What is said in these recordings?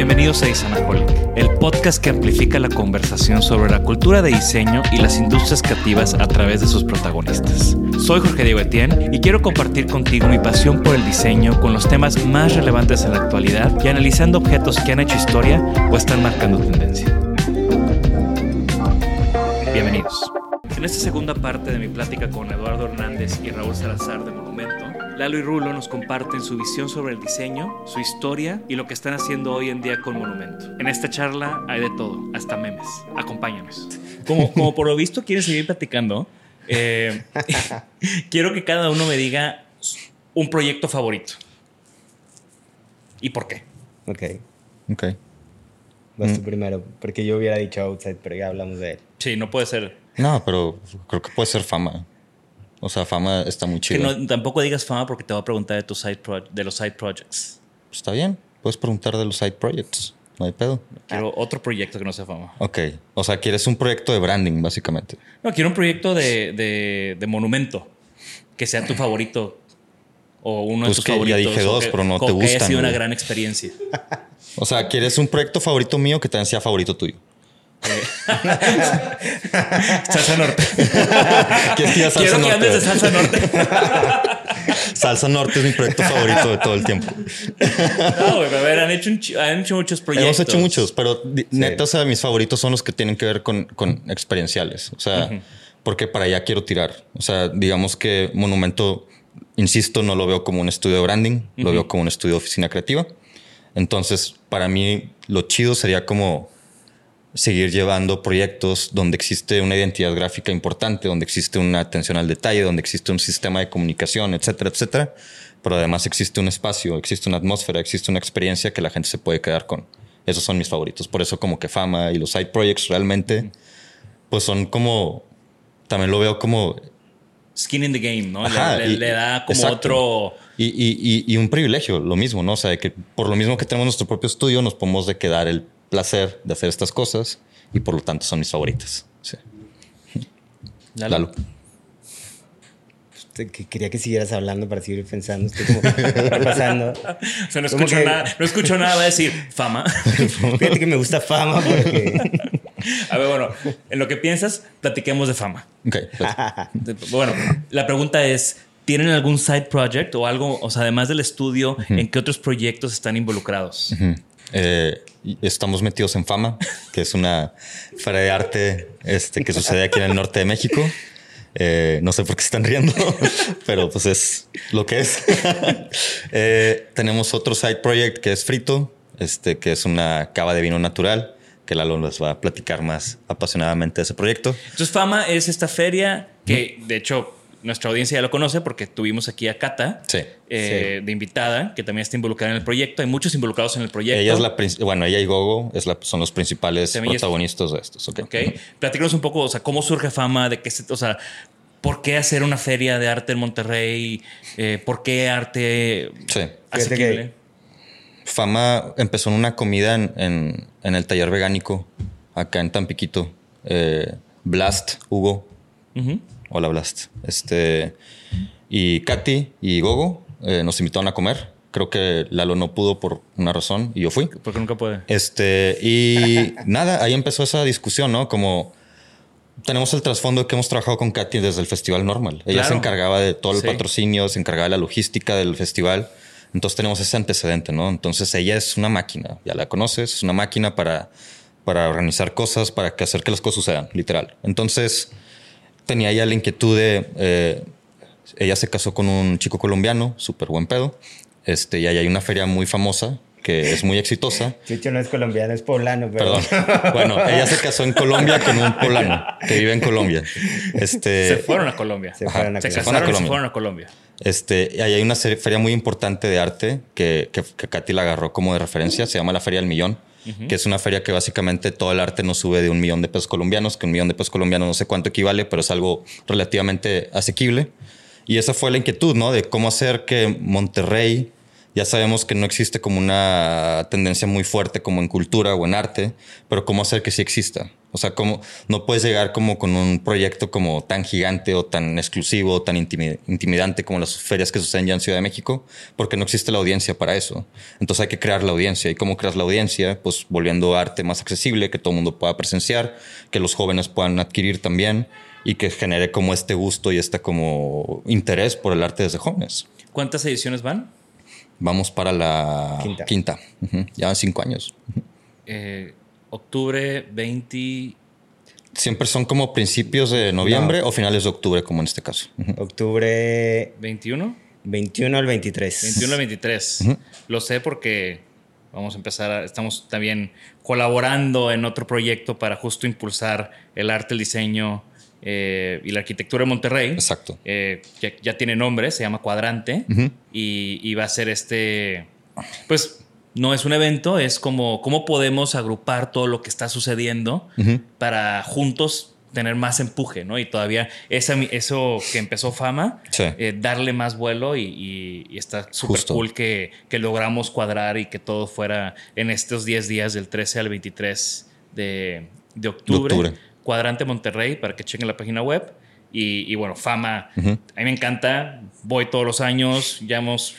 Bienvenidos a Isanaholic, el podcast que amplifica la conversación sobre la cultura de diseño y las industrias creativas a través de sus protagonistas. Soy Jorge Diego Etienne y quiero compartir contigo mi pasión por el diseño con los temas más relevantes en la actualidad y analizando objetos que han hecho historia o están marcando tendencia. Bienvenidos. En esta segunda parte de mi plática con Eduardo Hernández y Raúl Salazar de Lalo y Rulo nos comparten su visión sobre el diseño, su historia y lo que están haciendo hoy en día con Monumento. En esta charla hay de todo, hasta memes. Acompáñanos. Como, como por lo visto quieren seguir platicando, eh, quiero que cada uno me diga un proyecto favorito. ¿Y por qué? Ok, Ok. vas Mm. tú primero, porque yo hubiera dicho Outside, pero ya hablamos de él. Sí, no puede ser. No, pero creo que puede ser fama. O sea, fama está muy Que chido. no- tampoco digas fama porque te voy a preguntar de, tu side pro- de los side projects. Está bien. Puedes preguntar de los side projects. No hay pedo. Quiero otro proyecto que no sea fama. Ok. O sea, quieres un proyecto de branding, básicamente. No, quiero un proyecto de, de- de monumento que sea tu favorito o uno Pues de tus que ya dije dos, que- pero no te que haya sido una gran experiencia. O sea, quieres un proyecto favorito mío que también sea favorito tuyo. salsa norte. ¿Quieres que diga salsa quiero que norte? andes de salsa norte. Salsa Norte es mi proyecto favorito de todo el tiempo. No, güey, a ver, han hecho, un chi- han hecho muchos proyectos. Hemos hecho muchos, pero di- neta, o sea, mis favoritos son los que tienen que ver con, con experienciales. O sea, porque para allá quiero tirar. O sea, digamos que Monumento, insisto, no lo veo como un estudio de branding, lo veo como un estudio de oficina creativa. Entonces, para mí, lo chido sería como seguir llevando proyectos donde existe una identidad gráfica importante, donde existe una atención al detalle, donde existe un sistema de comunicación, etcétera, etcétera. Pero además existe un espacio, existe una atmósfera, existe una experiencia que la gente se puede quedar con. Esos son mis favoritos. Por eso como que Fama y los side projects realmente, pues son como, también lo veo como Skin in the game, ¿no? Le- Ajá, le, y- le da como exacto. otro. Y, y- y- y un privilegio, lo mismo, ¿no? O sea, que por lo mismo que tenemos nuestro propio estudio, nos podemos de quedar el placer de hacer estas cosas y por lo tanto son mis favoritas. Sí. Lalo. Lalo. Que Quería que siguieras hablando para seguir pensando. Estoy como. O sea, no escucho, que- nada, no escucho nada, va a decir fama. Fíjate que me gusta fama porque... A ver, bueno, en lo que piensas, platiquemos de fama. Ok. pues, De- Bueno, la pregunta es: ¿tienen algún side project o algo, o sea, además del estudio, en qué otros proyectos están involucrados? Eh, estamos metidos en Fama, que es una feria de arte este, que sucede aquí en el norte de México. Eh, no sé por qué están riendo, pero pues es lo que es. Eh, tenemos otro side project que es Frito, este, que es una cava de vino natural, que Lalo nos va a platicar más apasionadamente de ese proyecto. Entonces, Fama es esta feria que, de hecho, nuestra audiencia ya lo conoce porque tuvimos aquí a Cata Sí. eh, de invitada, que también está involucrada en el proyecto. Hay muchos involucrados en el proyecto. Ella es la, bueno, ella y Gogo es la- son los principales También es- protagonistas de estos. ok. Ok. Platícanos un poco, o sea, cómo surge Fama, de qué se, o sea, por qué hacer una feria de arte en Monterrey, Eh, por qué arte Sí. asequible. Fama empezó en una comida en, en- en el taller vegánico, acá en Tampiquito. Eh, Blast, Hugo, Ujú. Hola, Blast. Este, y Katy y Gogo eh, nos invitaron a comer. Creo que Lalo no pudo por una razón y yo fui. Porque nunca puede. Este, y nada, ahí empezó esa discusión, ¿no? Como tenemos el trasfondo que hemos trabajado con Katy desde el festival normal. Ella se encargaba de todo el patrocinio, se encargaba de la logística del festival. Entonces tenemos ese antecedente, ¿no? Entonces ella es una máquina, ya la conoces, es una máquina para, para organizar cosas, para que hacer que las cosas sucedan, literal. Entonces tenía ya la inquietud de... Eh, ella se casó con un chico colombiano, súper buen pedo. Este, y ahí hay una feria muy famosa que es muy exitosa. Chicho no es colombiano, es poblano. Perdón. bueno, ella se casó en Colombia con un polano que vive en Colombia. Este, se fueron a Colombia. Se, fueron a, se casaron Colombia. se fueron a Colombia. Este, y ahí hay una feria muy importante de arte que, que, que Katy la agarró como de referencia. Se llama la Feria del Millón. Que es una feria que básicamente todo el arte no sube de un millón de pesos colombianos, que un millón de pesos colombinos no sé cuánto equivale, pero es algo relativamente asequible. Y esa fue la inquietud, ¿no? De cómo hacer que Monterrey ya sabemos que no existe como una tendencia muy fuerte como en cultura o en arte, pero cómo hacer que sí exista. O sea, cómo no puedes llegar como con un proyecto como tan gigante o tan exclusivo o tan intimidante como las ferias que suceden ya en Ciudad de México, porque no existe la audiencia para eso. Entonces hay que crear la audiencia. ¿Y cómo creas la audiencia? Pues volviendo arte más accesible, que todo el mundo pueda presenciar, que los jóvenes puedan adquirir también y que genere como este gusto y este como interés por el arte desde jóvenes. ¿Cuántas ediciones van? Vamos para la quinta. quinta. Ya cinco años. Eh, octubre 20. Siempre son como principios de noviembre o finales de octubre, como en este caso. Octubre. ¿21? 21 al 23. 21 al 23. Lo sé porque vamos a empezar, estamos también colaborando en otro proyecto para justo impulsar el arte, el diseño eh, y la arquitectura de Monterrey. Exacto. Eh, ya, tiene nombre, se llama Cuadrante y, va a ser este, pues no es un evento, es como cómo podemos agrupar todo lo que está sucediendo para juntos tener más empuje, ¿no? Y todavía esa, eso que empezó fama, eh, darle más vuelo y, está súper cool que, que, logramos cuadrar y que todo fuera en estos 10 días del 13 al 23 de, de octubre. Cuadrante Monterrey para que chequen la página web. Y, bueno, fama, a mí me encanta, voy todos los años, ya hemos,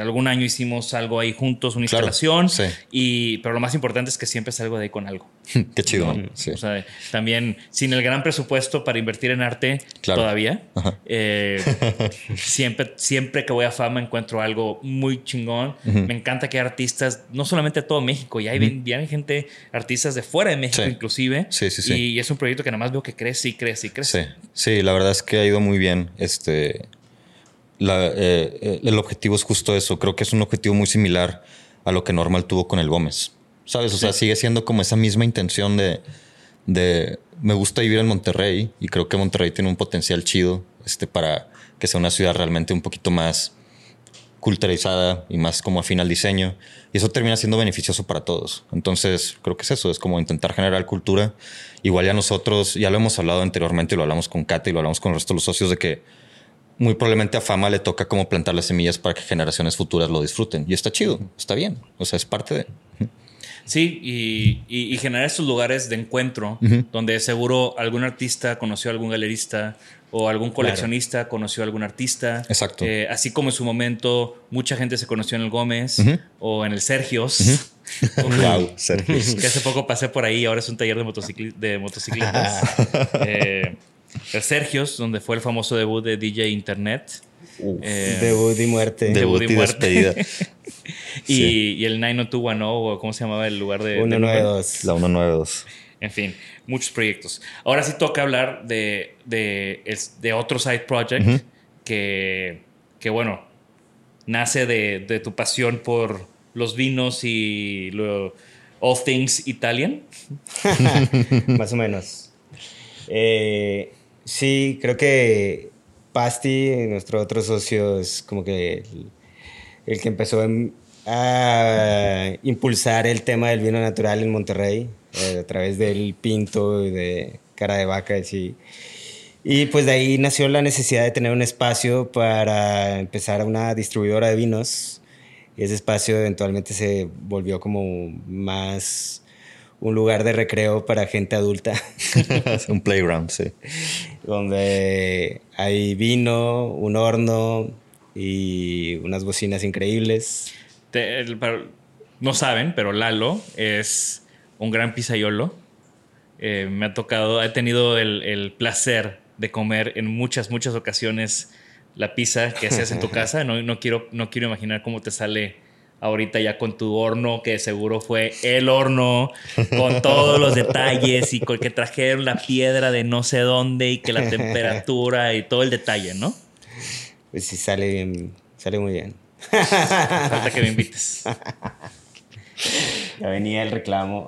algún año hicimos algo ahí juntos, una instalación, y, pero lo más importante es que siempre salgo de ahí con algo. Qué chido. O sea, también sin el gran presupuesto para invertir en arte todavía, eh, siempre, siempre que voy a fama encuentro algo muy chingón. Me encanta que hay artistas, no solamente de todo México, ya hay, vienen gente, artistas de fuera de México inclusive. Sí, sí, sí. Y es un proyecto que nada más veo que crece y crece y crece. Sí, sí, la verdad es que ha ido muy bien. Este, la, eh, eh, el objetivo es justo eso. Creo que es un objetivo muy similar a lo que Normal tuvo con el Gómez. ¿Sabes? O sea, sigue siendo como esa misma intención de, de, me gusta vivir en Monterrey y creo que Monterrey tiene un potencial chido este, para que sea una ciudad realmente un poquito más culturalizada y más como afín al diseño. Y eso termina siendo beneficioso para todos. Entonces, creo que es eso, es como intentar generar cultura. Igual ya nosotros, ya lo hemos hablado anteriormente y lo hablamos con Kate y lo hablamos con el resto de los socios de que muy probablemente a Fama le toca como plantar las semillas para que generaciones futuras lo disfruten. Y está chido, está bien. O sea, es parte de... Sí, y, generar estos lugares de encuentro donde seguro algún artista conoció a algún galerista o algún coleccionista conoció a algún artista. Exacto. Eh, así como en su momento mucha gente se conoció en el Gómez o en el Sergios. wow, Sergios. Que hace poco pasé por ahí, ahora es un taller de, de motocicletas. eh, el Sergios, donde fue el famoso debut de DJ Internet. Eh, debut y muerte. Debut, y, despedida. y, el 90210, o cómo se llamaba el lugar de... 192. la 192. En fin, muchos proyectos. Ahora sí toca hablar de, de, otro side project que, que, bueno, nace de, tu pasión por los vinos y lo, all things Italian. Más o menos. Eh, sí, creo que Pasti, nuestro otro socio, es como que el, que empezó a impulsar el tema del vino natural en Monterrey eh, a través del pinto y de cara de vaca. Y, y pues de ahí nació la necesidad de tener un espacio para empezar una distribuidora de vinos. Y ese espacio eventualmente se volvió como más un lugar de recreo para gente adulta. un playground, sí. Donde hay vino, un horno y unas bocinas increíbles. no saben, pero Lalo es un gran pizzaiolo. Eh, me ha tocado, he tenido el, placer de comer en muchas, muchas ocasiones la pizza que haces en tu casa. No, no, quiero, no quiero imaginar cómo te sale ahorita ya con tu horno, que seguro fue el horno, con todos los detalles y con que trajeron la piedra de no sé dónde y que la temperatura y todo el detalle, ¿no? Pues sí, sale, sale muy bien. Falta que me invites. Ya venía el reclamo.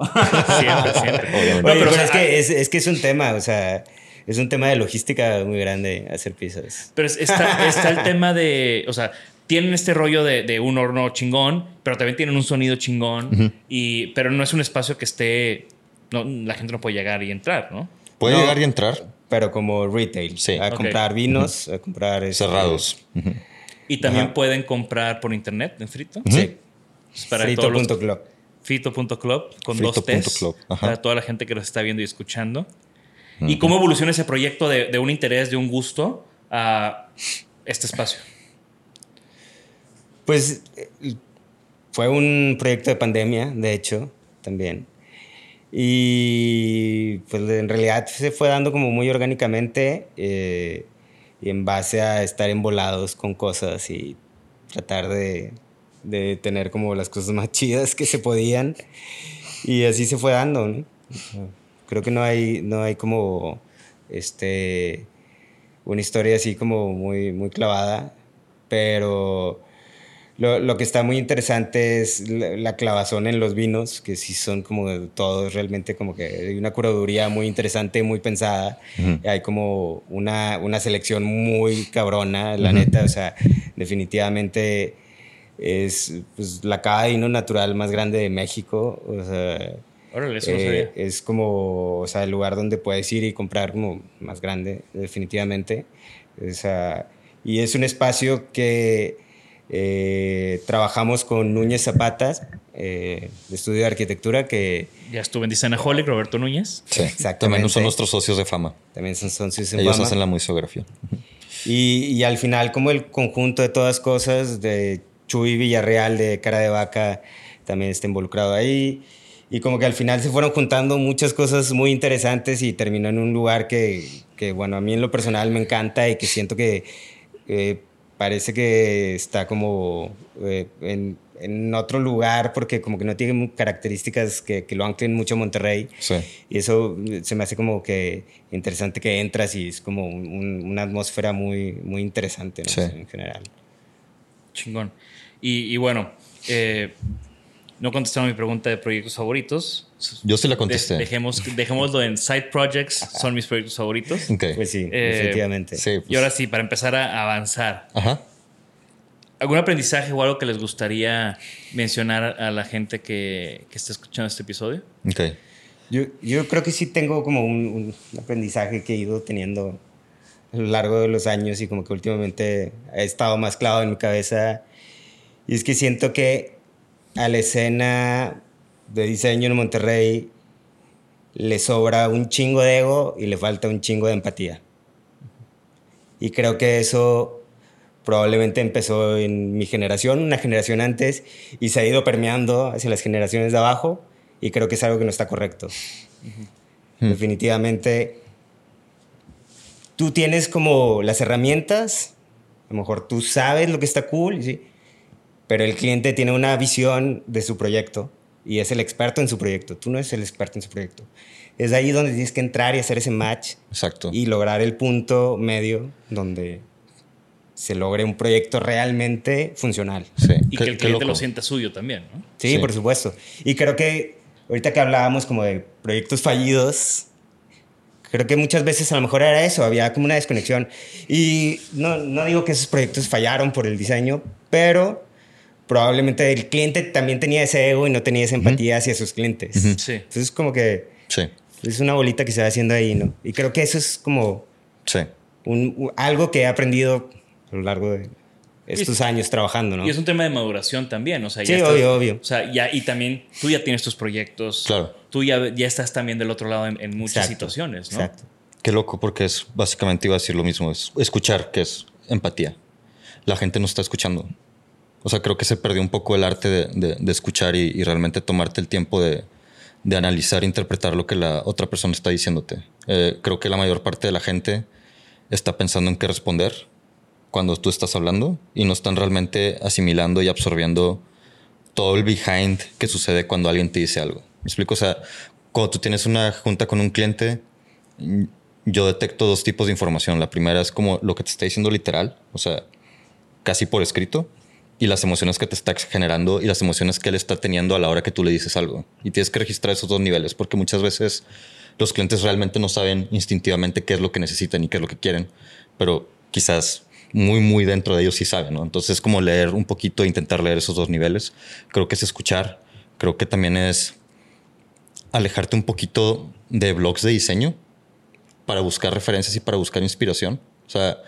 Siempre, siempre. pero, es, que es, es, que es un tema, o sea, es un tema de logística muy grande hacer pizzas. Pero está, está el tema de, o sea, tienen este rollo de, un horno chingón, pero también tienen un sonido chingón, y, pero no es un espacio que esté, no, la gente no puede llegar y entrar, ¿no? Puede llegar y entrar. Pero como retail, sí. a comprar vinos, a comprar... Este, Cerrados. Y también pueden comprar por internet en Frito. Sí. Frito.club. Frito.club con dos T's para toda la gente que nos está viendo y escuchando. ¿Y cómo evoluciona ese proyecto de, de un interés, de un gusto a este espacio? Pues fue un proyecto de pandemia, de hecho, también. Y pues en realidad se fue dando como muy orgánicamente eh, y en base a estar embolados con cosas y tratar de, de, tener como las cosas más chidas que se podían. Y así se fue dando, ¿no? Creo que no hay, no hay como este, una historia así como muy, muy clavada, pero lo, que está muy interesante es la, clavazón en los vinos, que sí son como todos realmente como que hay una curaduría muy interesante, muy pensada. Hay como una, una, selección muy cabrona, la neta. O sea, definitivamente es pues, la cava de vino natural más grande de México. O sea, eh, es como o sea, el lugar donde puedes ir y comprar como más grande, definitivamente. O sea, y es un espacio que eh, trabajamos con Núñez Zapatas, eh, de estudio de arquitectura, que... Ya estuve en Designaholic, Roberto Núñez. Sí, exactamente. También son nuestros socios de fama. También son socios de fama. Ellos hacen la museografía. Y, y, al final, como el conjunto de todas cosas, de Chuy Villarreal, de Cara de Vaca, también está involucrado ahí. Y como que al final se fueron juntando muchas cosas muy interesantes y terminó en un lugar que, que bueno, a mí en lo personal me encanta y que siento que... Eh, parece que está como eh, en, en, otro lugar porque como que no tiene características que, que lo anclen mucho a Monterrey. Sí. Y eso se me hace como que interesante que entras y es como una atmósfera muy, muy interesante ¿no? en general. Chingón. Y, y bueno, eh, no contestaron mi pregunta de proyectos favoritos. Yo sí la contesté. dejemos, dejémoslo en side projects, son mis proyectos favoritos. Pues sí, eh, efectivamente. Y pues. ahora sí, para empezar a avanzar. Ajá. ¿Algún aprendizaje o algo que les gustaría mencionar a la gente que, que está escuchando este episodio? Ok. Yo, yo creo que sí tengo como un, un, aprendizaje que he ido teniendo a lo largo de los años y como que últimamente ha estado más clavado en mi cabeza. Y es que siento que a la escena de diseño en Monterrey le sobra un chingo de ego y le falta un chingo de empatía. Y creo que eso probablemente empezó en mi generación, una generación antes, y se ha ido permeando hacia las generaciones de abajo, y creo que es algo que no está correcto. Definitivamente, tú tienes como las herramientas, a lo mejor tú sabes lo que está cool, ¿sí? Pero el cliente tiene una visión de su proyecto y es el experto en su proyecto. Tú no eres el experto en su proyecto. Es ahí donde tienes que entrar y hacer ese match. Exacto. Y lograr el punto medio donde se logre un proyecto realmente funcional. Sí. Y que el cliente lo sienta suyo también, ¿no? Sí, por supuesto. Y creo que ahorita que hablábamos como de proyectos fallidos, creo que muchas veces a lo mejor era eso, había como una desconexión. Y no, no digo que esos proyectos fallaron por el diseño, pero probablemente el cliente también tenía ese ego y no tenía esa empatía hacia sus clientes. sí. Entonces, como que sí. es una bolita que se va haciendo ahí, ¿no? Y creo que eso es como sí. un, algo que he aprendido a lo largo de, estos años trabajando, ¿no? Y es un tema de maduración también, o sea, sí, obvio, obvio. O sea, ya, y también tú ya tienes tus proyectos. Claro. Tú ya, ya estás también del otro lado en, muchas situaciones, ¿no? Exacto. Qué loco, porque es básicamente iba a decir lo mismo, es escuchar, que es empatía. La gente no está escuchando. O sea, creo que se perdió un poco el arte de, escuchar y, realmente tomarte el tiempo de, de analizar e interpretar lo que la otra persona está diciéndote. Eh, creo que la mayor parte de la gente está pensando en qué responder cuando tú estás hablando y no están realmente asimilando y absorbiendo todo el behind que sucede cuando alguien te dice algo. ¿Me explico? O sea, cuando tú tienes una junta con un cliente, yo detecto dos tipos de información. La primera es como lo que te está diciendo literal, o sea, casi por escrito, y las emociones que te está generando y las emociones que él está teniendo a la hora que tú le dices algo. Y tienes que registrar esos dos niveles, porque muchas veces los clientes realmente no saben instintivamente qué es lo que necesitan y qué es lo que quieren, pero quizás muy, muy dentro de ellos sí saben, ¿no? Entonces es como leer un poquito, e intentar leer esos dos niveles. Creo que es escuchar, creo que también es alejarte un poquito de blogs de diseño para buscar referencias y para buscar inspiración. O sea,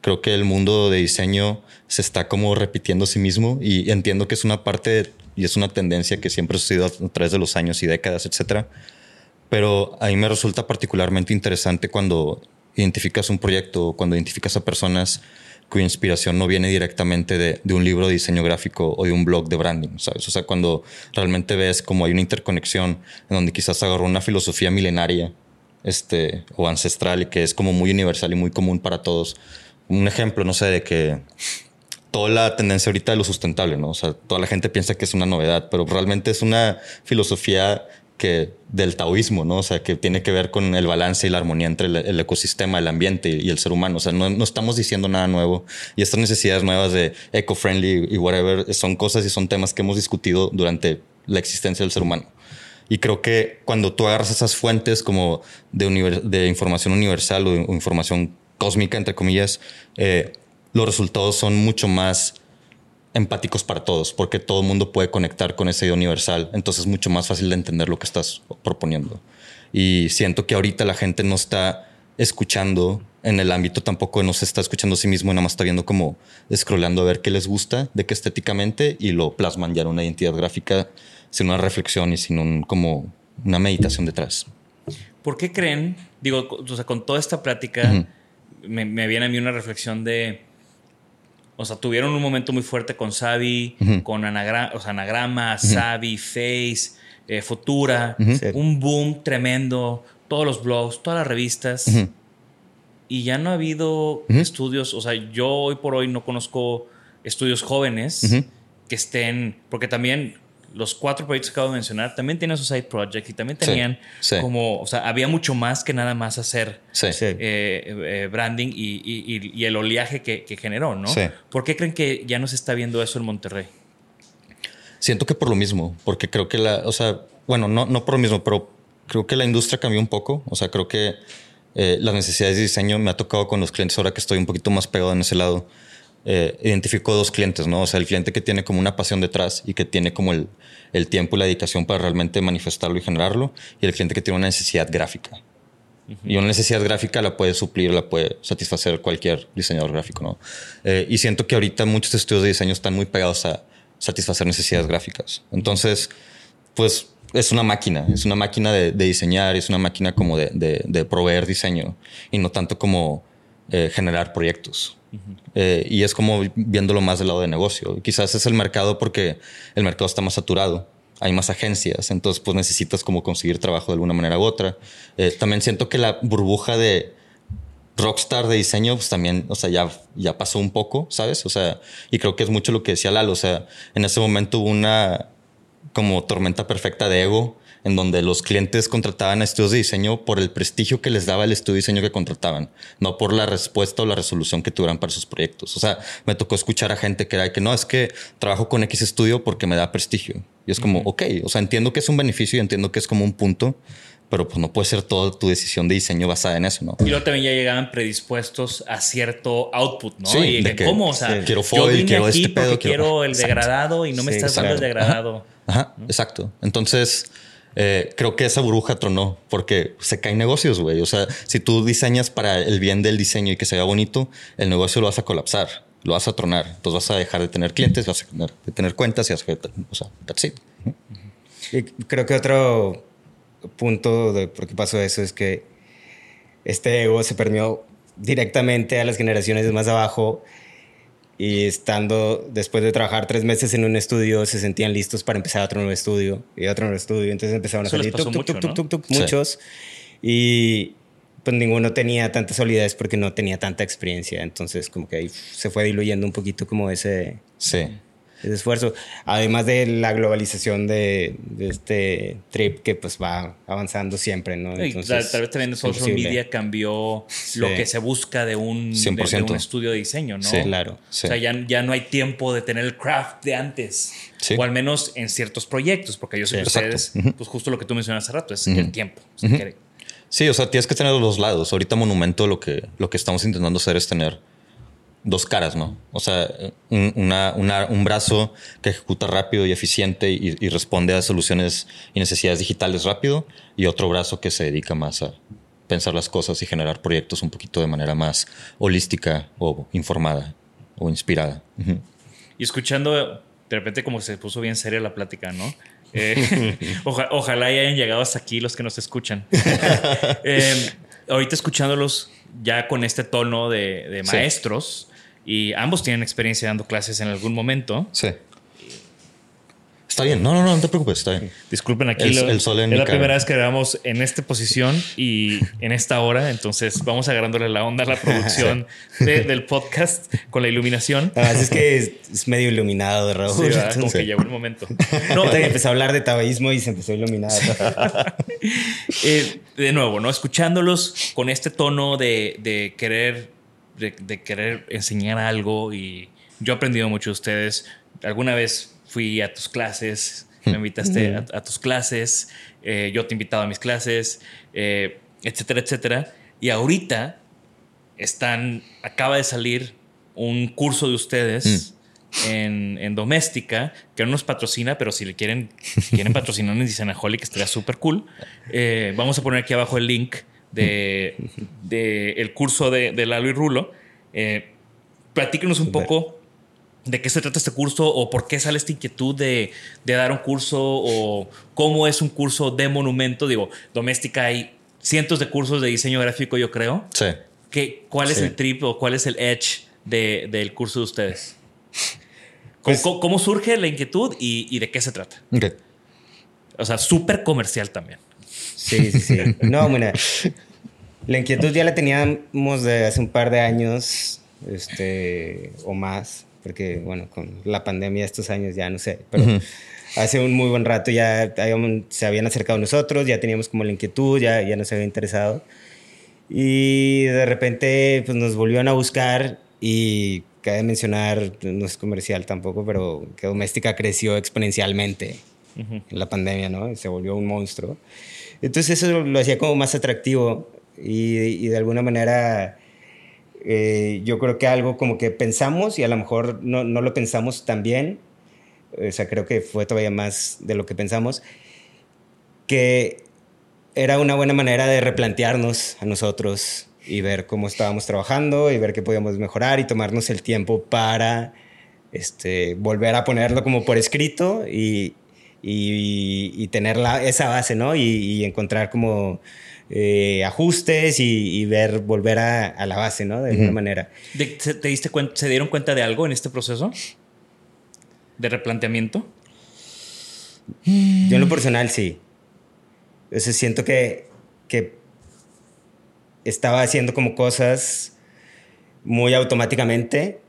creo que el mundo de diseño se está como repitiendo a sí mismo y entiendo que es una parte y es una tendencia que siempre ha sucedido a través de los años y décadas, etcétera. Pero a mí me resulta particularmente interesante cuando identificas un proyecto, cuando identificas a personas cuya inspiración no viene directamente de, de, un libro de diseño gráfico o de un blog de branding, ¿sabes? O sea, cuando realmente ves como hay una interconexión en donde quizás agarró una filosofía milenaria este, o ancestral que es como muy universal y muy común para todos. Un ejemplo, no sé, de que toda la tendencia ahorita de lo sustentable, ¿no? O sea, toda la gente piensa que es una novedad, pero realmente es una filosofía que del taoísmo, ¿no? O sea, que tiene que ver con el balance y la armonía entre el, ecosistema, el ambiente y el ser humano. O sea, no, no, estamos diciendo nada nuevo. Y estas necesidades nuevas de eco-friendly y whatever son cosas y son temas que hemos discutido durante la existencia del ser humano. Y creo que cuando tú agarras esas fuentes como de, de información universal o, información cósmica, entre comillas, eh, los resultados son mucho más empáticos para todos, porque todo el mundo puede conectar con ese idea universal. Entonces es mucho más fácil de entender lo que estás proponiendo. Y siento que ahorita la gente no está escuchando en el ámbito tampoco no se está escuchando a sí mismo, nada más está viendo como scrollando a ver qué les gusta, de qué estéticamente y lo plasman ya en una identidad gráfica sin una reflexión y sin un, como una meditación detrás. ¿Por qué creen? Digo, o sea, con toda esta plática me, me viene a mí una reflexión de o sea, tuvieron un momento muy fuerte con Savi, con anagrama, o sea, Anagrama, Savi, Face, eh, Futura, un boom tremendo, todos los blogs, todas las revistas. Y ya no ha habido estudios, o sea, yo hoy por hoy no conozco estudios jóvenes que estén, porque también los cuatro proyectos que acabo de mencionar también tienen su side project y también tenían como, o sea, había mucho más que nada más hacer eh, eh, branding y, el oleaje que, generó, ¿no? ¿Por qué creen que ya no se está viendo eso en Monterrey? Siento que por lo mismo, porque creo que la, o sea, bueno, no, no por lo mismo, pero creo que la industria cambió un poco, o sea, creo que eh, las necesidades de diseño me ha tocado con los clientes ahora que estoy un poquito más pegado en ese lado eh, identifico dos clientes, ¿no? O sea, el cliente que tiene como una pasión detrás y que tiene como el, el, tiempo y la dedicación para realmente manifestarlo y generarlo, y el cliente que tiene una necesidad gráfica. Y una necesidad gráfica la puede suplir, la puede satisfacer cualquier diseñador gráfico, ¿no? Eh, y siento que ahorita muchos estudios de diseño están muy pegados a satisfacer necesidades gráficas. Entonces, pues es una máquina, es una máquina de, de diseñar, es una máquina como de, de, de, proveer diseño y no tanto como eh, generar proyectos. Eh, y es como viéndolo más del lado de negocio. Quizás es el mercado porque el mercado está más saturado. Hay más agencias, entonces pues necesitas como conseguir trabajo de alguna manera u otra. Eh, también siento que la burbuja de rockstar de diseño, pues también, o sea, ya, ya pasó un poco, ¿sabes? O sea, y creo que es mucho lo que decía Lalo, o sea, en ese momento hubo una como tormenta perfecta de ego en donde los clientes contrataban a estudios de diseño por el prestigio que les daba el estudio de diseño que contrataban, no por la respuesta o la resolución que tuvieran para sus proyectos. O sea, me tocó escuchar a gente que era que no, es que trabajo con X estudio porque me da prestigio. Y es como, ok, o sea, entiendo que es un beneficio y entiendo que es como un punto, pero pues no puede ser toda tu decisión de diseño basada en eso, ¿no? Y luego también ya llegaban predispuestos a cierto output, ¿no? Sí, y de que, ¿cómo? O sea, quiero foil, quiero este pedo, quiero, el degradado y no me estás dando el degradado. Ajá, exacto. Entonces, eh, creo que esa burbuja tronó porque se caen negocios, güey. O sea, si tú diseñas para el bien del diseño y que se vea bonito, el negocio lo vas a colapsar. lo vas a tronar. Entonces vas a dejar de tener clientes, vas a dejar de tener cuentas y vas a o sea, that's it. Y creo que otro punto de por qué pasó eso es que este ego se permeó directamente a las generaciones más abajo y estando después de trabajar tres meses en un estudio se sentían listos para empezar otro nuevo estudio y otro nuevo estudio. Entonces empezaron a salir muchos. Y pues ninguno tenía tanta solidez porque no tenía tanta experiencia. Entonces como que ahí se fue diluyendo un poquito como ese sí ese esfuerzo. Además de la globalización de, este trip que pues va avanzando siempre, ¿no? Entonces, tal, vez también social media cambió lo que se busca de un, de, un estudio de diseño, ¿no? Sí, claro. O sea, ya, ya, no hay tiempo de tener el craft de antes. O al menos en ciertos proyectos, porque yo sé que ustedes, pues justo lo que tú mencionaste hace rato, es el tiempo. Sí, o sea, tienes que tener los dos lados. Ahorita Monumento lo que, lo que estamos intentando hacer es tener dos caras, ¿no? O sea, un, un brazo que ejecuta rápido y eficiente y, responde a soluciones y necesidades digitales rápido y otro brazo que se dedica más a pensar las cosas y generar proyectos un poquito de manera más holística o informada o inspirada. Y escuchando, de repente como se puso bien seria la plática, ¿no? Eh, ojalá hayan llegado hasta aquí los que nos escuchan. Eh, ahorita escuchándolos ya con este tono de, maestros, y ambos tienen experiencia dando clases en algún momento. Sí. Está bien, no, no, no, no te preocupes, está bien. Disculpen aquí. El, sol en es la primera vez que grabamos en esta posición y en esta hora, entonces vamos agarrándole la onda a la producción del podcast con la iluminación. Además es que es, medio iluminado, Raúl. Sí, como que llegó el momento. No, empezó a hablar de tabaísmo y se empezó a iluminar. Eh, de nuevo, ¿no? Escuchándolos con este tono de, de querer de, querer enseñar algo y yo he aprendido mucho de ustedes. Alguna vez fui a tus clases, me invitaste a, tus clases, eh, yo te he invitado a mis clases, eh, etcétera, etcétera. Y ahorita están, acaba de salir un curso de ustedes. Mm. En, en, doméstica, que no nos patrocina, pero si le quieren, quieren patrocinar en que estaría súper cool. Eh, vamos a poner aquí abajo el link de, el curso de, de, Lalo y Rulo. Eh, platíquenos un poco de qué se trata este curso o por qué sale esta inquietud de, dar un curso o cómo es un curso de monumento. Digo, doméstica hay cientos de cursos de diseño gráfico, yo creo. Sí. ¿Qué, ¿Cuál es el trip o cuál es el edge del curso de ustedes? Pues ¿Cómo, surge la inquietud y, de qué se trata? O sea, súper comercial también. Sí, sí, sí. No, mira, la inquietud ya la teníamos de hace un par de años, este, o más, porque, bueno, con la pandemia estos años ya no sé, pero hace un muy buen rato ya se habían acercado a nosotros, ya teníamos como la inquietud, ya, ya nos había interesado. Y de repente, pues nos volvieron a buscar y cabe mencionar, no es comercial tampoco, pero que Doméstica creció exponencialmente en la pandemia, ¿no? Se volvió un monstruo. Entonces eso lo hacía como más atractivo y, de alguna manera eh, yo creo que algo como que pensamos y a lo mejor no, no, lo pensamos tan bien, o sea, creo que fue todavía más de lo que pensamos, que era una buena manera de replantearnos a nosotros y ver cómo estábamos trabajando y ver qué podíamos mejorar y tomarnos el tiempo para este, volver a ponerlo como por escrito y, y, tener esa base, ¿no? Y, encontrar como eh, ajustes y, ver, volver a, la base, ¿no? De alguna manera. ¿Te diste cuenta, se dieron cuenta de algo en este proceso? ¿De replanteamiento? Yo en lo personal sí. O siento que, que estaba haciendo como cosas muy automáticamente.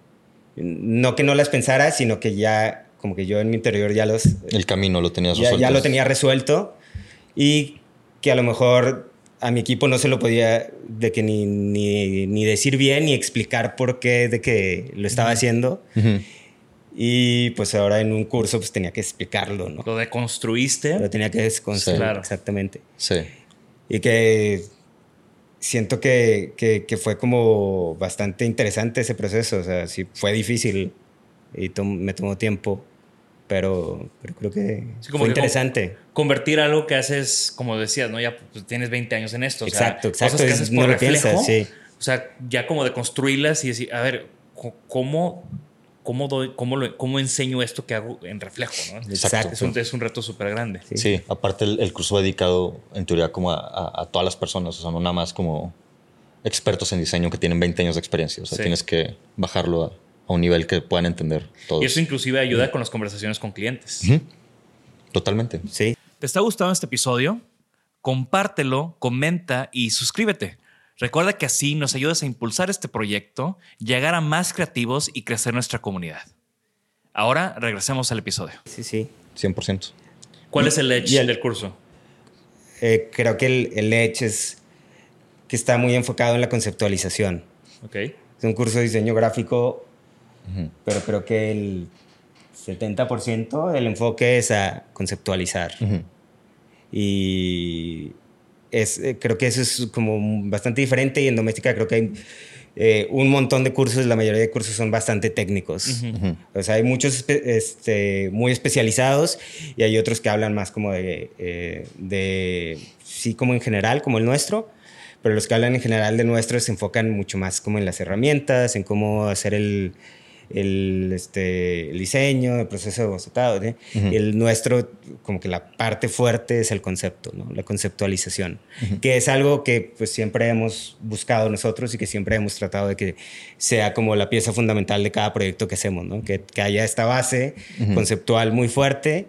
No que no las pensara, sino que ya como que yo en mi interior ya los... El camino lo tenías resuelto. Ya lo tenía resuelto y que a lo mejor a mi equipo no se lo podía de que ni, ni, ni decir bien ni explicar por qué de que lo estaba haciendo. Y pues ahora en un curso pues tenía que explicarlo, ¿no? Lo deconstruiste. Lo tenía que desconstruir, exactamente. Sí. Y que siento que, que, que, fue como bastante interesante ese proceso. O sea, sí fue difícil y me tomó tiempo pero, pero creo que fue interesante. Convertir algo que haces, como decías, ¿no? Ya pues, tienes 20 años en esto. exacto, exacto. Cosas que haces por reflejo. O sea, ya como de construirlas y decir, a ver, cómo, cómo, doy, cómo, lo, cómo enseño esto que hago en reflejo. ¿no? Exacto. Es un, es un reto súper grande. Sí. aparte el, curso va dedicado en teoría como a, a, todas las personas, o sea, no nada más como expertos en diseño que tienen 20 años de experiencia. O sea, tienes que bajarlo a, a, un nivel que puedan entender todos. Y eso inclusive ayuda con las conversaciones con clientes. Totalmente. Sí. ¿Te está gustando este episodio? Compártelo, comenta y suscríbete. Recuerda que así nos ayudas a impulsar este proyecto, llegar a más creativos y crecer nuestra comunidad. Ahora regresemos al episodio. Sí, sí. 100%. ¿Cuál es el edge del curso? Eh, creo que el, el edge es que está muy enfocado en la conceptualización. Ok. Es un curso de diseño gráfico, pero creo que el 70% del enfoque es a conceptualizar. Y es, eh, creo que eso es como bastante diferente y en doméstica creo que hay eh, un montón de cursos, la mayoría de cursos son bastante técnicos. O sea, hay muchos este, muy especializados y hay otros que hablan más como de, eh, de, sí, como en general, como el nuestro, pero los que hablan en general de nuestro se enfocan mucho más como en las herramientas, en cómo hacer el, el, este, el diseño, el proceso de bocetado. El nuestro, como que la parte fuerte es el concepto, ¿no? la conceptualización, que es algo que pues siempre hemos buscado nosotros y que siempre hemos tratado de que sea como la pieza fundamental de cada proyecto que hacemos, ¿no? que, que haya esta base conceptual muy fuerte,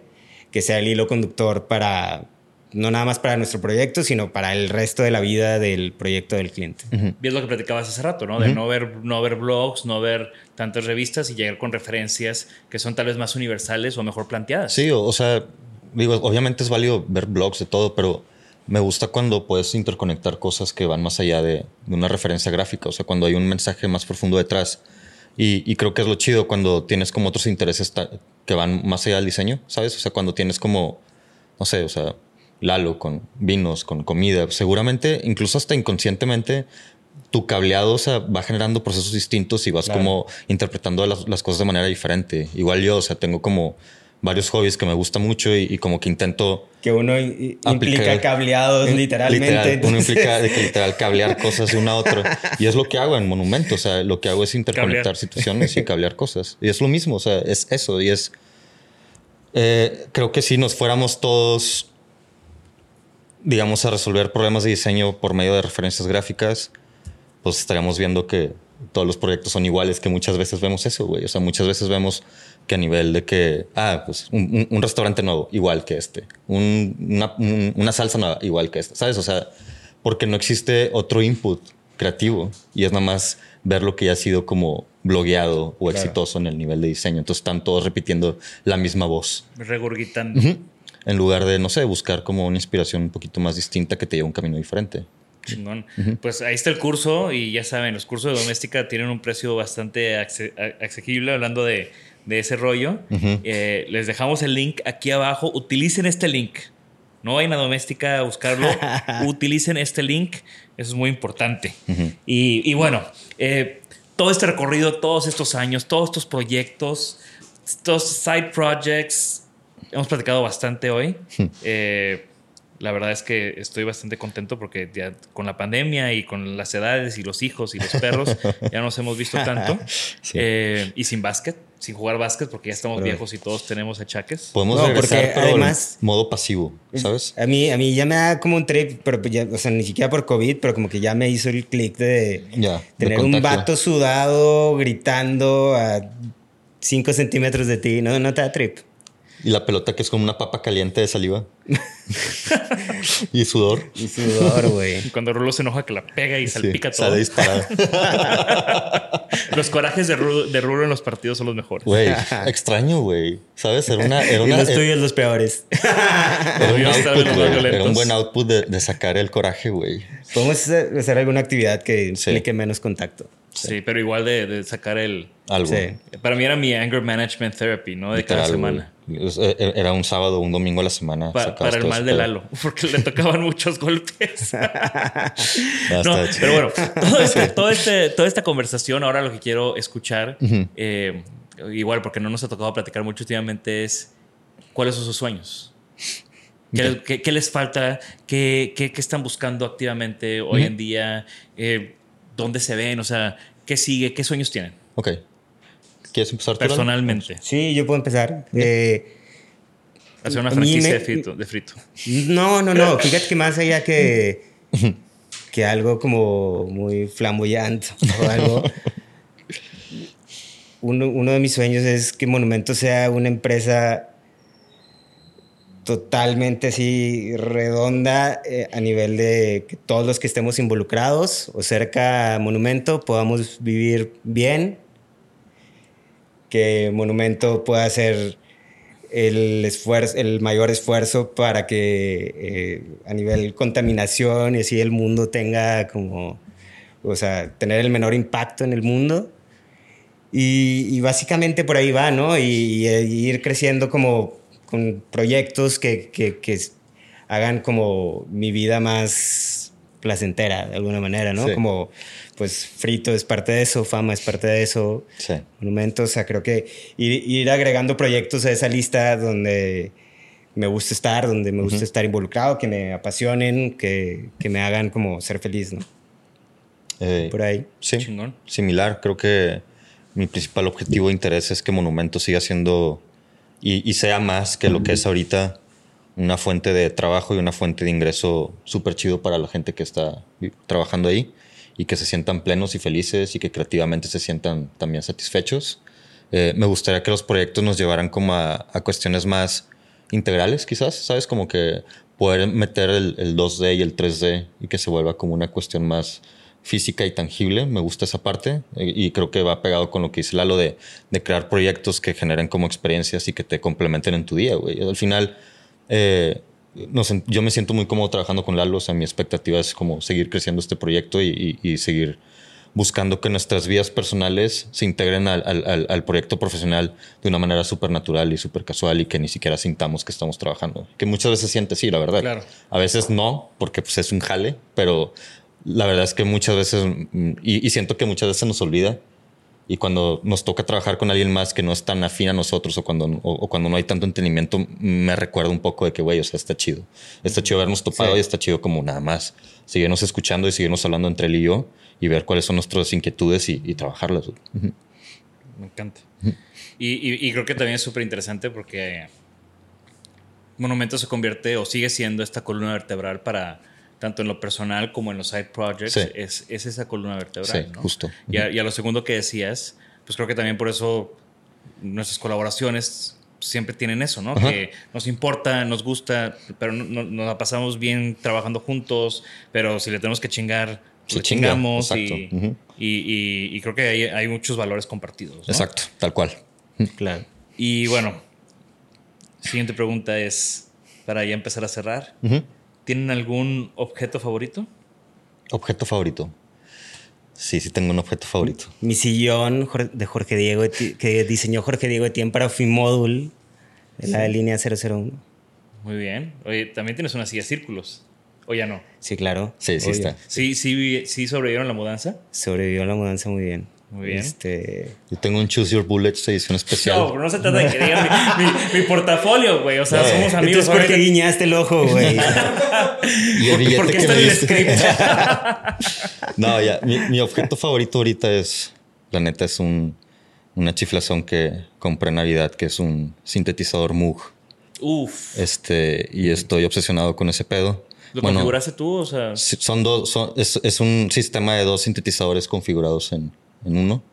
que sea el hilo conductor para no nada más para nuestro proyecto, sino para el resto de la vida del proyecto del cliente. Y es lo que platicabas hace rato, ¿no? De no, ver, no ver blogs, no ver tantas revistas y llegar con referencias que son tal vez más universales o mejor planteadas. Sí, o, sea, digo, obviamente es válido ver blogs de todo, pero me gusta cuando puedes interconectar cosas que van más allá de, una referencia gráfica, o sea, cuando hay un mensaje más profundo detrás. Y, y, creo que es lo chido cuando tienes como otros intereses que van más allá del diseño, ¿sabes? O sea, cuando tienes como, no sé, o sea, Lalo, con vinos, con comida. Seguramente, incluso hasta inconscientemente, tu cableado va generando procesos distintos y vas como interpretando las, cosas de manera diferente. Igual yo, o sea, tengo como varios hobbies que me gusta mucho y, como que intento... Que uno implica cableados literalmente. uno implica literal cablear cosas de una a otra. Y es lo que hago en Monumento. O sea, lo que hago es interconectar situaciones y cablear cosas. Y es lo mismo, o sea, es eso. Y es... Eh, creo que si nos fuéramos todos digamos, a resolver problemas de diseño por medio de referencias gráficas, pues estaríamos viendo que todos los proyectos son iguales, que muchas veces vemos eso, güey. O sea, muchas veces vemos que a nivel de que, ah, pues un, restaurante nuevo, igual que este, una, una, salsa nueva, igual que esta, ¿sabes? O sea, porque no existe otro input creativo y es nada más ver lo que ya ha sido como blogueado o exitoso en el nivel de diseño. Entonces están todos repitiendo la misma voz. Regurgitando en lugar de, no sé, buscar como una inspiración un poquito más distinta que te lleve a un camino diferente. Chingón. Pues ahí está el curso y ya saben, los cursos de doméstica tienen un precio bastante accesible hablando de, ese rollo. Eh, les dejamos el link aquí abajo. Utilicen este link. No vayan a doméstica a buscarlo. Utilicen este link. Eso es muy importante. y, bueno, eh, todo este recorrido, todos estos años, todos estos proyectos, estos side projects, hemos platicado bastante hoy. Hmm. Eh, la verdad es que estoy bastante contento porque ya con la pandemia y con las edades y los hijos y los perros ya nos hemos visto tanto. Eh, y sin básquet, sin jugar básquet porque ya estamos viejos y todos tenemos achaques. Podemos no, regresar, porque además modo pasivo, ¿sabes? A mí, a mí ya me da como un trip, pero ya, o sea, ni siquiera por COVID, pero como que ya me hizo el clic de tener un vato sudado gritando a 5 centímetros de ti. No, no te da trip. Y la pelota que es como una papa caliente de saliva. y sudor. Y sudor, güey. Cuando Rulo se enoja que la pega y salpica todo. Sale disparado. los corajes de Rulo, en los partidos son los mejores. Güey, extraño, güey. ¿Sabes? Era una... Era una y los tuyos los peores. era, un output, era un buen output de, sacar el coraje, güey. Podemos hacer alguna actividad que implique menos contacto. Sí, pero igual de, sacar el... Algo. Para mí era mi anger management therapy, ¿no? De cada semana. Era un sábado o un domingo a la semana. para el mal de Lalo, porque le tocaban muchos golpes. no, pero bueno, todo este, toda esta conversación, ahora lo que quiero escuchar, eh, igual porque no nos ha tocado platicar mucho últimamente, es cuáles son sus sueños. ¿Qué, les falta? ¿Qué, qué, están buscando activamente hoy en día? Eh, ¿Dónde se ven? O sea, ¿qué sigue? ¿Qué sueños tienen? Ok. ¿Quieres empezar tú? Personalmente. Sí, yo puedo empezar. Eh, Hacer una franquicia me- de, frito, de frito. No, no, no. Fíjate que más allá que, que algo como muy flamboyante o algo. Uno, uno de mis sueños es que Monumento sea una empresa totalmente así redonda eh, a nivel de que todos los que estemos involucrados o cerca a Monumento podamos vivir bien, que Monumento pueda ser el esfuerzo, el mayor esfuerzo para que eh, a nivel contaminación y así el mundo tenga como, o sea, tener el menor impacto en el mundo. Y, y básicamente por ahí va, ¿no? Y, y ir creciendo como con proyectos que, que, que hagan como mi vida más placentera de alguna manera, ¿no? Sí. Como, pues, Frito es parte de eso, Fama es parte de eso, Sí. monumentos. O sea, creo que ir, ir agregando proyectos a esa lista donde me gusta estar, donde me gusta estar involucrado, que me apasionen, que, que me hagan como ser feliz, ¿no? Eh, Por ahí. Sí, Chingón. similar. Creo que mi principal objetivo de interés es que Monumento siga siendo y, y sea más que lo que es ahorita una fuente de trabajo y una fuente de ingreso súper chido para la gente que está trabajando ahí y que se sientan plenos y felices y que creativamente se sientan también satisfechos. Eh, me gustaría que los proyectos nos llevaran como a, a cuestiones más integrales, quizás, ¿sabes? Como que poder meter el, el 2D y el 3D y que se vuelva como una cuestión más física y tangible. Me gusta esa parte eh, y creo que va pegado con lo que dice Lalo de, de crear proyectos que generen como experiencias y que te complementen en tu día, güey. Al final, eh, no sé, yo me siento muy cómodo trabajando con Lalo. O sea, mi expectativa es como seguir creciendo este proyecto y, y- y seguir buscando que nuestras vidas personales se integren al, al- al- al proyecto profesional de una manera súper natural y súper casual y que ni siquiera sintamos que estamos trabajando. Que muchas veces siente sí, la verdad. Claro. A veces no, porque pues, es un jale, pero la verdad es que muchas veces, mm, y, y siento que muchas veces nos olvida. Y cuando nos toca trabajar con alguien más que no es tan afín a nosotros o cuando, o, o cuando no hay tanto entendimiento, me recuerda un poco de que, güey, o sea, está chido. Está chido habernos topado Sí. y está chido como nada más seguirnos escuchando y seguirnos hablando entre él y yo y ver cuáles son nuestras inquietudes y, y trabajarlas. Me encanta. Y, y- y creo que también es súper interesante porque Monumento se convierte o sigue siendo esta columna vertebral para tanto en lo personal como en los side projects. Sí. Es, es esa columna vertebral. Sí, ¿no? justo. Y a, y a lo segundo que decías, pues creo que también por eso nuestras colaboraciones siempre tienen eso, ¿no? Ajá. Que nos importa, nos gusta, pero no- no- nos la pasamos bien trabajando juntos, pero si le tenemos que chingar, Se le chinga, chingamos y, y- y- y creo que hay, hay muchos valores compartidos. ¿no? Exacto, tal cual. Claro. Y bueno, siguiente pregunta es, para ya empezar a cerrar, Ujú. ¿Tienen algún objeto favorito? Objeto favorito. Sí, sí tengo un objeto favorito. Mi sillón de Jorge Diego, que diseñó Jorge Diego Etienne para Fimodul, de la línea 001. Muy bien. Oye, también tienes una silla círculos. O ya no. Sí, claro. Sí, sí Obvio. está. Sí, sí, sí sobrevivieron la mudanza. Sobrevivió a la mudanza muy bien. Muy bien. Este, Yo tengo un Choose Your Bullets edición especial. No, pero no se trata de que digan mi, mi- mi portafolio, güey. O sea, No. somos amigos. Entonces, ¿por qué guiñaste el ojo, güey? y el billete Porque que está en el script. No, ya. Mi, mi objeto favorito ahorita es, la neta, es un, una chiflazón que compré en Navidad, que es un sintetizador Moog. Uf. Este, y estoy obsesionado con ese pedo. ¿Lo Bueno, configuraste tú? O sea, son dos, son- es, es un sistema de dos sintetizadores configurados en, en uno.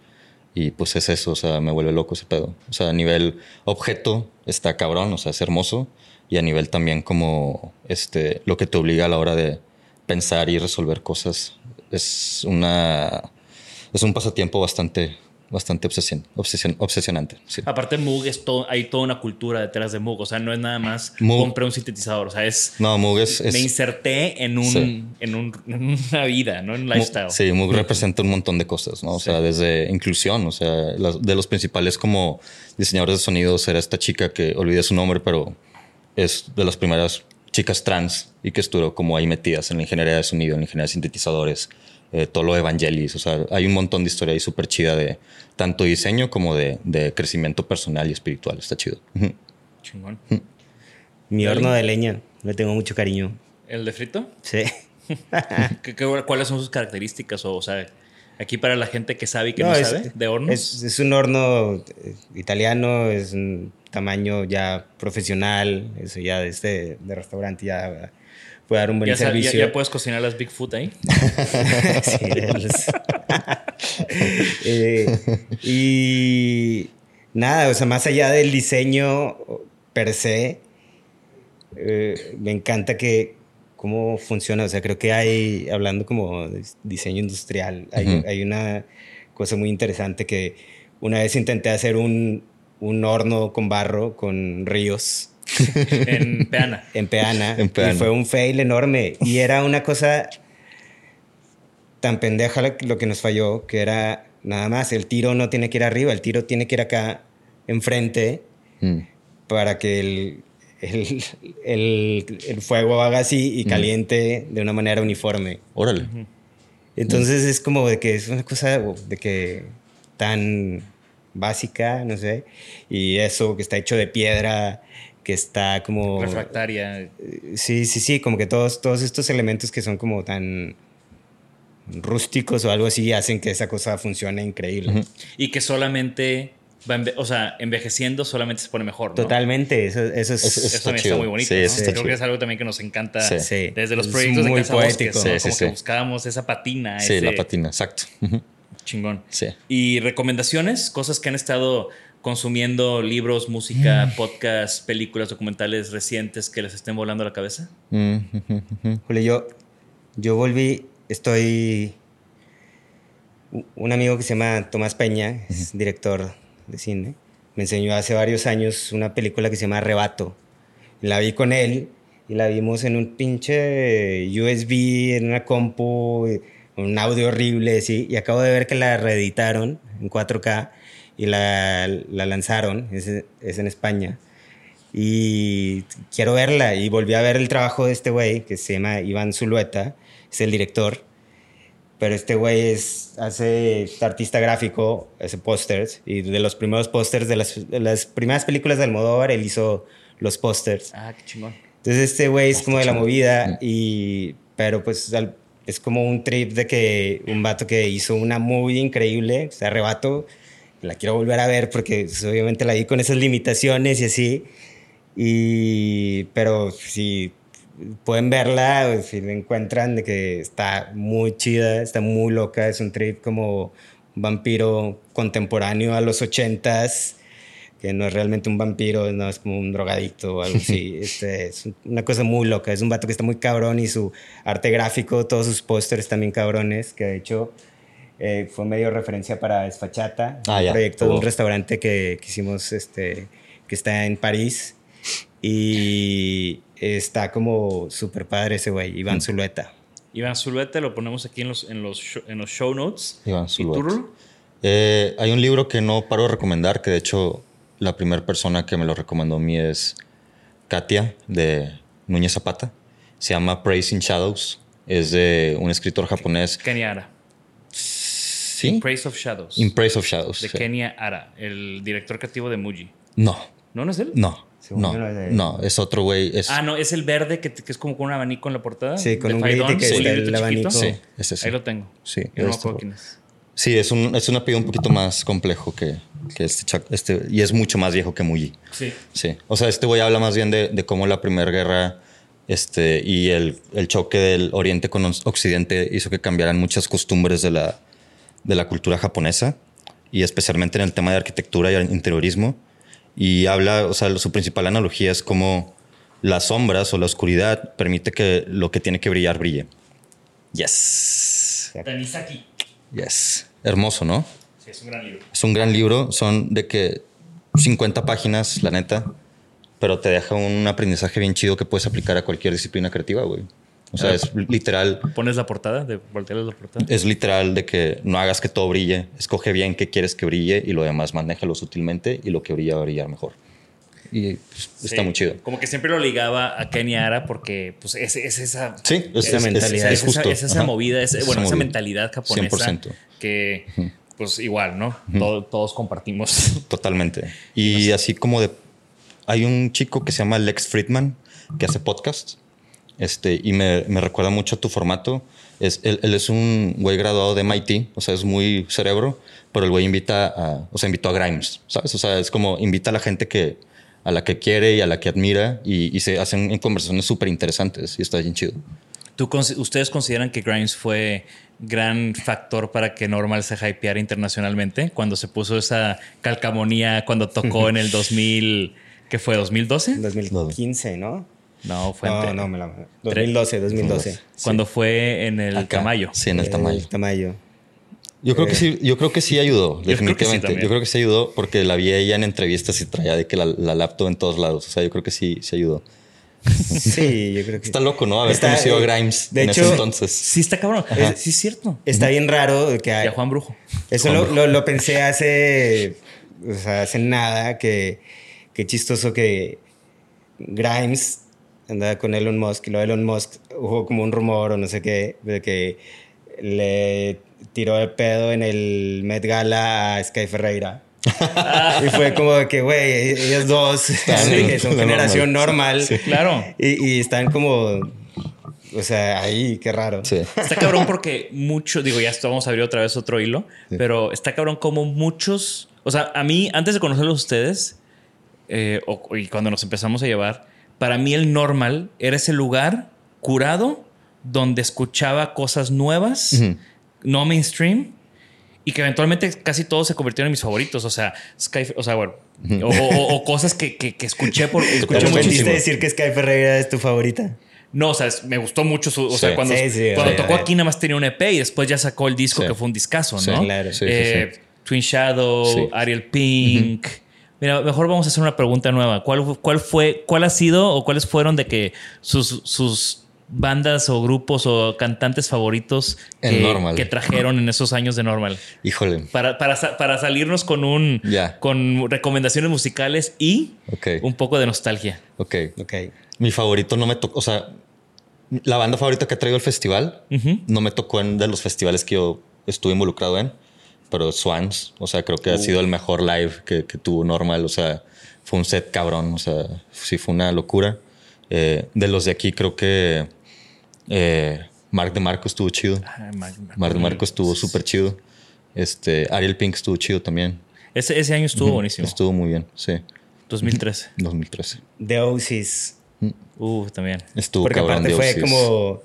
Y pues es eso, o sea, me vuelve loco ese pedo. O sea, a nivel objeto está cabrón, o sea, es hermoso. Y a nivel también como este, lo que te obliga a la hora de pensar y resolver cosas. Es una. Es un pasatiempo bastante, bastante obsesión, obsesión- obsesionante. sí. aparte Moog, es todo, hay toda una cultura detrás de Moog. O sea, no es nada más Moog. compré un sintetizador. O sea, es... No, Moog es. es- me inserté en, un, Sí. en, un- en una vida, ¿no? En un lifestyle. Sí, Moog representa un montón de cosas, ¿no? O sea, desde inclusión, o sea, las- de los principales como diseñadores de sonidos era esta chica que olvidé su nombre, pero es de las primeras chicas trans y que estuvo como ahí metidas en la ingeniería de sonido, en la ingeniería de sintetizadores, eh, todo lo de Evangelis, o sea, hay un montón de historia ahí súper chida de tanto diseño como de, de crecimiento personal y espiritual, está chido. Chingón. Mi horno de leña, le tengo mucho cariño. ¿El de frito? Sí. ¿Qué- qué- cuáles son sus características? O, o sea, Aquí para la gente que sabe y que no, sabe, de hornos. Es, es, un horno eh, italiano, es un tamaño ya profesional, eso ya de, este, de restaurante ya puede dar un buen servicio. Ya, puedes cocinar las Bigfoot ahí? sí, eh, y nada, o sea, más allá del diseño per se, eh, me encanta que cómo funciona, o sea, creo que hay, hablando como de diseño industrial, hay, hay una cosa muy interesante que una vez intenté hacer un, un horno con barro, con ríos. en Peana. en Peana. Y fue un fail enorme. Y era una cosa tan pendeja lo que nos falló, que era nada más, el tiro no tiene que ir arriba, el tiro tiene que ir acá enfrente mm. para que el, el, el, fuego haga así y mm. caliente de una manera uniforme. Órale. Entonces es como de que es una cosa de que tan básica, no sé, y eso que está hecho de piedra, que está como... Refractaria. Sí, sí, sí, como que todos, todos estos elementos que son como tan rústicos o algo así hacen que esa cosa funcione increíble. Y que solamente va o sea, envejeciendo solamente se pone mejor. ¿no? Totalmente, eso, eso, es, eso, también está muy bonito. Creo que es algo también que nos encanta desde los proyectos de Casa poético. como que buscábamos esa patina. Sí, la patina, exacto. Chingón. Sí. Y recomendaciones, cosas que han estado consumiendo, libros, música, mm. podcasts, películas, documentales recientes que les estén volando la cabeza. Julio, yo, yo volví, estoy... Un amigo que se llama Tomás Peña, es director de cine, me enseñó hace varios años una película que se llama Arrebato. La vi con él y la vimos en un pinche USB, en una compu un audio horrible, sí, y acabo de ver que la reeditaron en 4K y la, la lanzaron, es, es, en España. Y quiero verla y volví a ver el trabajo de este güey que se llama Iván Zulueta, es el director. Pero este güey es, hace artista gráfico, hace pósters y de los primeros pósters de las, de las primeras películas de Almodóvar, él hizo los pósters. Ah, qué chingón. Entonces este güey es como de la movida y pero pues al, es como un trip de que un vato que hizo una movie increíble, se arrebato, la quiero volver a ver porque pues, obviamente la vi con esas limitaciones y así. Y, pero si pueden verla, si la encuentran, de que está muy chida, está muy loca, es un trip como vampiro contemporáneo a los ochentas que no es realmente un vampiro, no es como un drogadicto o algo así. Este, es una cosa muy loca. Es un vato que está muy cabrón y su arte gráfico, todos sus pósters también cabrones, que de hecho eh, fue medio referencia para Esfachata, ah, un proyecto de un restaurante que, hicimos este, que está en París. Y está como súper padre ese güey, Iván mm. Zulueta. Iván Zulueta, lo ponemos aquí en los, en los, en los show notes. Iván Zulueta. Eh, hay un libro que no paro de recomendar, que de hecho la primera persona que me lo recomendó a mí es Katia de Núñez Zapata. Se llama Praise Shadows. Es de un escritor japonés. Kenya Ara. Sí. In Praise of Shadows. In Praise of Shadows. De Kenya Ara, el director creativo de Muji. No. ¿No, no es él? No. No, no, es otro güey. Ah, no, es el verde que, es como con un abanico en la portada. Sí, con un grito que es el, abanico. Sí, ese sí. Ahí lo tengo. Sí. no quién es. Sí, es un, es un apellido un poquito más complejo que, que este, este, y es mucho más viejo que Muji. Sí. Sí. O sea, este güey habla más bien de, de cómo la Primera Guerra este, y el, el, choque del Oriente con Occidente hizo que cambiaran muchas costumbres de la, de la cultura japonesa y especialmente en el tema de arquitectura y interiorismo. Y habla, o sea, su principal analogía es cómo las sombras o la oscuridad permite que lo que tiene que brillar brille. Yes. Tanizaki. Yes. Hermoso, ¿no? Sí, es un gran libro. Es un gran libro. Son de que 50 páginas, la neta. Pero te deja un aprendizaje bien chido que puedes aplicar a cualquier disciplina creativa, güey. O sea, es literal. ¿Pones la portada? De voltear la portada. Es literal de que no hagas que todo brille. Escoge bien qué quieres que brille y lo demás manéjalo sutilmente y lo que brilla va a brillar mejor. Y pues, está muy chido. Como que siempre lo ligaba a Kenny Ara porque pues, es, esa, sí, esa mentalidad. Es, esa, esa movida, es, bueno, esa mentalidad japonesa 100%. que pues igual, ¿no? todos compartimos. Totalmente. Y así como de... Hay un chico que se llama Lex Friedman que hace podcast Este, y me, me recuerda mucho a tu formato. Es, él, él es un güey graduado de MIT, o sea, es muy cerebro, pero el güey invita a, o sea, invitó a Grimes, ¿sabes? O sea, es como invita a la gente que, a la que quiere y a la que admira y, y se hacen conversaciones súper interesantes y está bien chido. ¿Tú, ¿Ustedes consideran que Grimes fue gran factor para que Normal se hypeara internacionalmente cuando se puso esa calcamonía cuando tocó en el 2000, ¿qué fue? ¿2012? 2015, ¿no? No, fue no, no, me la... 2012, 2012. Cuando fue en el Tamayo. Sí, en el Tamayo. El Tamayo. Yo creo que sí, yo creo que sí ayudó, definitivamente. Yo creo que sí, ayudó porque la vi ella en entrevistas y traía de que la, la laptop en todos lados. O sea, yo creo que sí, sí ayudó. Sí, yo creo que. Está loco, ¿no? Haber está, conocido a Grimes de en hecho, ese entonces. Sí, está cabrón. sí, es cierto. Está bien raro que. Hay, y a Juan Brujo. Eso Juan lo, Brujo. Lo, lo, pensé hace. O sea, hace nada que. Qué chistoso que Grimes andaba con Elon Musk y luego Elon Musk hubo como un rumor o no sé qué de que le tiró el pedo en el Met Gala a Sky Ferreira. y fue como que, güey, ellos dos son generación normal. Sí. Claro. Y, y, están como. O sea, ahí, qué raro. Sí. Está cabrón porque mucho, digo, ya vamos a abrir otra vez otro hilo, sí. pero está cabrón como muchos. O sea, a mí, antes de conocerlos ustedes, eh, o, y cuando nos empezamos a llevar, para mí el normal era ese lugar curado donde escuchaba cosas nuevas, uh -huh. no mainstream, y que eventualmente casi todos se convirtieron en mis favoritos. O sea, Sky, o sea, bueno, o, o, o cosas que, que, que, escuché por escuché ¿Te muchísimo. decir que Sky Ferreira es tu favorita? No, o sea, me gustó mucho su. O sí. sea, cuando, sí, sí, cuando tocó aquí nada más tenía un EP y después ya sacó el disco que fue un discazo, ¿no? claro. Eh, Twin Shadow, Ariel Pink. Uh -huh. Mira, mejor vamos a hacer una pregunta nueva. ¿Cuál, ¿Cuál fue, cuál ha sido o cuáles fueron de que sus, sus bandas o grupos o cantantes favoritos que, que, trajeron en esos años de Normal? Híjole. Para, para, para salirnos con un yeah. con recomendaciones musicales y okay. un poco de nostalgia. Ok. Ok. Mi favorito no me tocó. O sea, la banda favorita que ha traído el festival uh -huh. no me tocó en de los festivales que yo estuve involucrado en, pero Swans. O sea, creo que uh. ha sido el mejor live que, que tuvo Normal. O sea, fue un set cabrón. O sea, sí fue una locura. Eh, de los de aquí, creo que eh, Mark de Marco estuvo chido. Ah, Mark, Mark, de Marco estuvo súper chido. Este, Ariel Pink estuvo chido también. Ese, ese año estuvo uh -huh. buenísimo. Estuvo muy bien, sí. 2013. 2013. The Oasis. Uh, también. Estuvo Porque cabrón aparte fue Oasis. como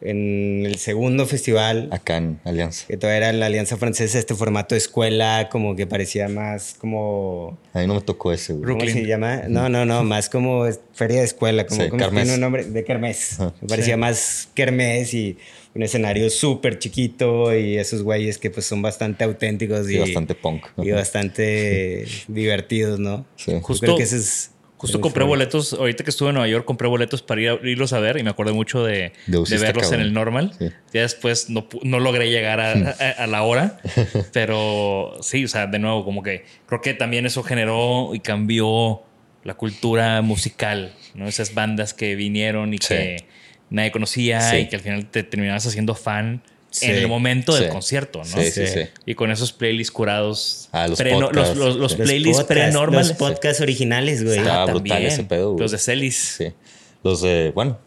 en el segundo festival. Acá en Alianza. Que todavía era la Alianza Francesa, este formato de escuela, como que parecía más como. A mí no me tocó ese, güey. ¿Cómo se llama? No, no, no, más como feria de escuela, como, sí, como Kermés. tiene un nombre de Kermés. Me parecía sí. más Kermés y un escenario súper chiquito y esos güeyes que pues son bastante auténticos y, y bastante punk. Y bastante divertidos, ¿no? Sí. Justo, creo que ese es Justo compré boletos, ahorita que estuve en Nueva York, compré boletos para ir a, irlos a ver y me acordé mucho de, de, de verlos cabrón. en el normal. Sí. Ya después no, no logré llegar a, a, a, la hora, pero sí, o sea, de nuevo, como que creo que también eso generó y cambió la cultura musical, ¿no? Esas bandas que vinieron y sí. que nadie conocía sí. y que al final te terminabas haciendo fan Sí, en el momento del sí, concierto, ¿no? Sí, sí, sí. Y con esos playlists curados. Ah, los, pre, podcasts, los, los, los playlists pre-normales. Los podcasts originales, güey. Estaba Ah, brutal también. ese pedo, güey. Los de Celis. Sí. Los de, bueno.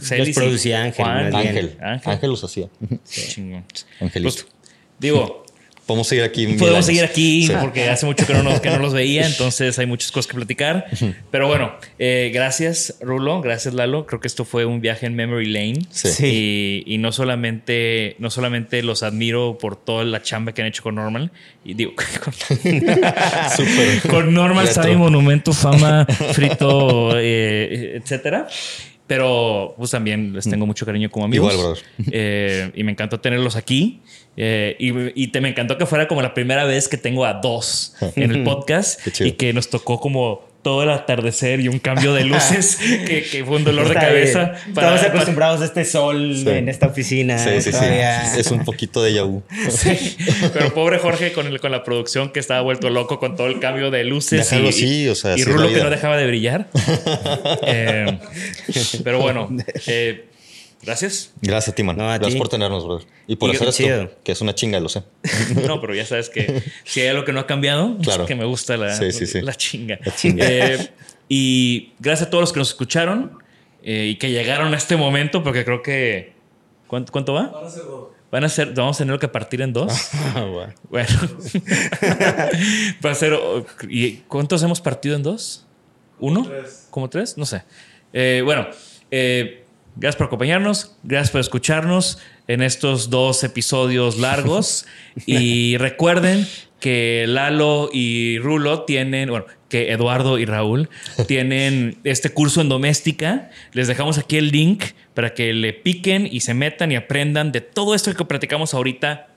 Celis los producía Ángel. Juan, Ángel. Ángel. Ángel. los hacía. Chingón. Angelito. Pues, digo, Podemos seguir aquí. Podemos seguir aquí sí. porque hace mucho que no, nos, que no los veía, entonces hay muchas cosas que platicar. Pero bueno, eh, gracias Rulo, gracias Lalo. Creo que esto fue un viaje en Memory Lane. Sí. Y, y, no, solamente, no solamente los admiro por toda la chamba que han hecho con Normal, y digo, con, con Normal, Sabe, Monumento, Fama, Frito, eh, etcétera. Pero pues también les tengo mucho cariño como amigos. Igual, brother. Eh, y me encantó tenerlos aquí. Eh, y, y te, me encantó que fuera como la primera vez que tengo a dos en el podcast y que nos tocó como todo el atardecer y un cambio de luces que, que, fue un dolor Está de cabeza. Para, Estamos acostumbrados a este sol sí. en esta oficina. Sí, sí, todavía. sí. Es un poquito de Yahoo. Sí. Pero pobre Jorge con, el, con la producción que estaba vuelto loco con todo el cambio de luces. Déjalo y, así, o sea, y Rulo que no dejaba de brillar. eh, pero bueno, eh, Gracias. Gracias a ti, man. No, a Gracias ti. por tenernos, brother. Y por Y hacer chido. esto, que es una chinga, lo sé. No, pero ya sabes que si hay algo que no ha cambiado, Claro. es que me gusta la, Sí, sí, sí. la chinga. La chinga. Eh, y gracias a todos los que nos escucharon. eh, y que llegaron a este momento, porque creo que. ¿Cuánto, cuánto va? Van a ser dos. Van a ser, vamos a tener que partir en dos. bueno. bueno. Va a ser. ¿Y cuántos hemos partido en dos? ¿Uno? Como tres. ¿Como tres? No sé. Eh, bueno, eh, gracias por acompañarnos. Gracias por escucharnos en estos dos episodios largos. y recuerden que Lalo y Rulo tienen, bueno, que Eduardo y Raúl tienen este curso en doméstica. Les dejamos aquí el link para que le piquen y se metan y aprendan de todo esto que platicamos ahorita,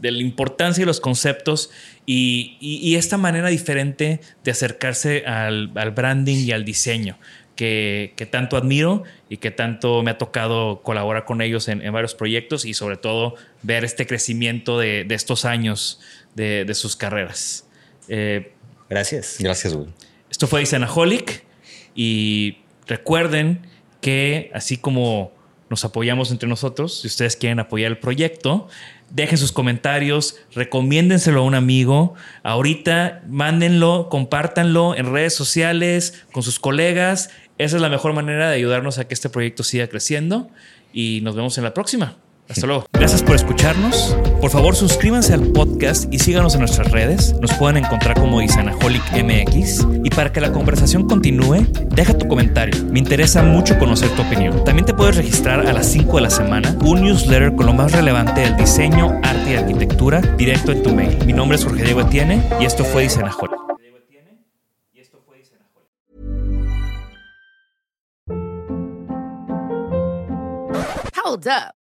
de la importancia de los conceptos y, esta manera diferente de acercarse al, branding y al diseño. Que, tanto admiro y que tanto me ha tocado colaborar con ellos en, varios proyectos y sobre todo ver este crecimiento de, estos años de, sus carreras. Eh, Gracias. Gracias, güey. Esto fue Isanaholic y recuerden que así como nos apoyamos entre nosotros, si ustedes quieren apoyar el proyecto, dejen sus comentarios, recomiéndenselo a un amigo. Ahorita mándenlo, compártanlo en redes sociales, con sus colegas. Esa es la mejor manera de ayudarnos a que este proyecto siga creciendo y nos vemos en la próxima. Hasta luego. Gracias por escucharnos. Por favor, suscríbanse al podcast y síganos en nuestras redes. Nos pueden encontrar como Isanaholic MX. Y para que la conversación continúe, deja tu comentario. Me interesa mucho conocer tu opinión. También te puedes registrar a las 5 de la semana un newsletter con lo más relevante del diseño, arte y arquitectura directo en tu mail. Mi nombre es Jorge Diego Etienne y esto fue Isanaholic. Hold up.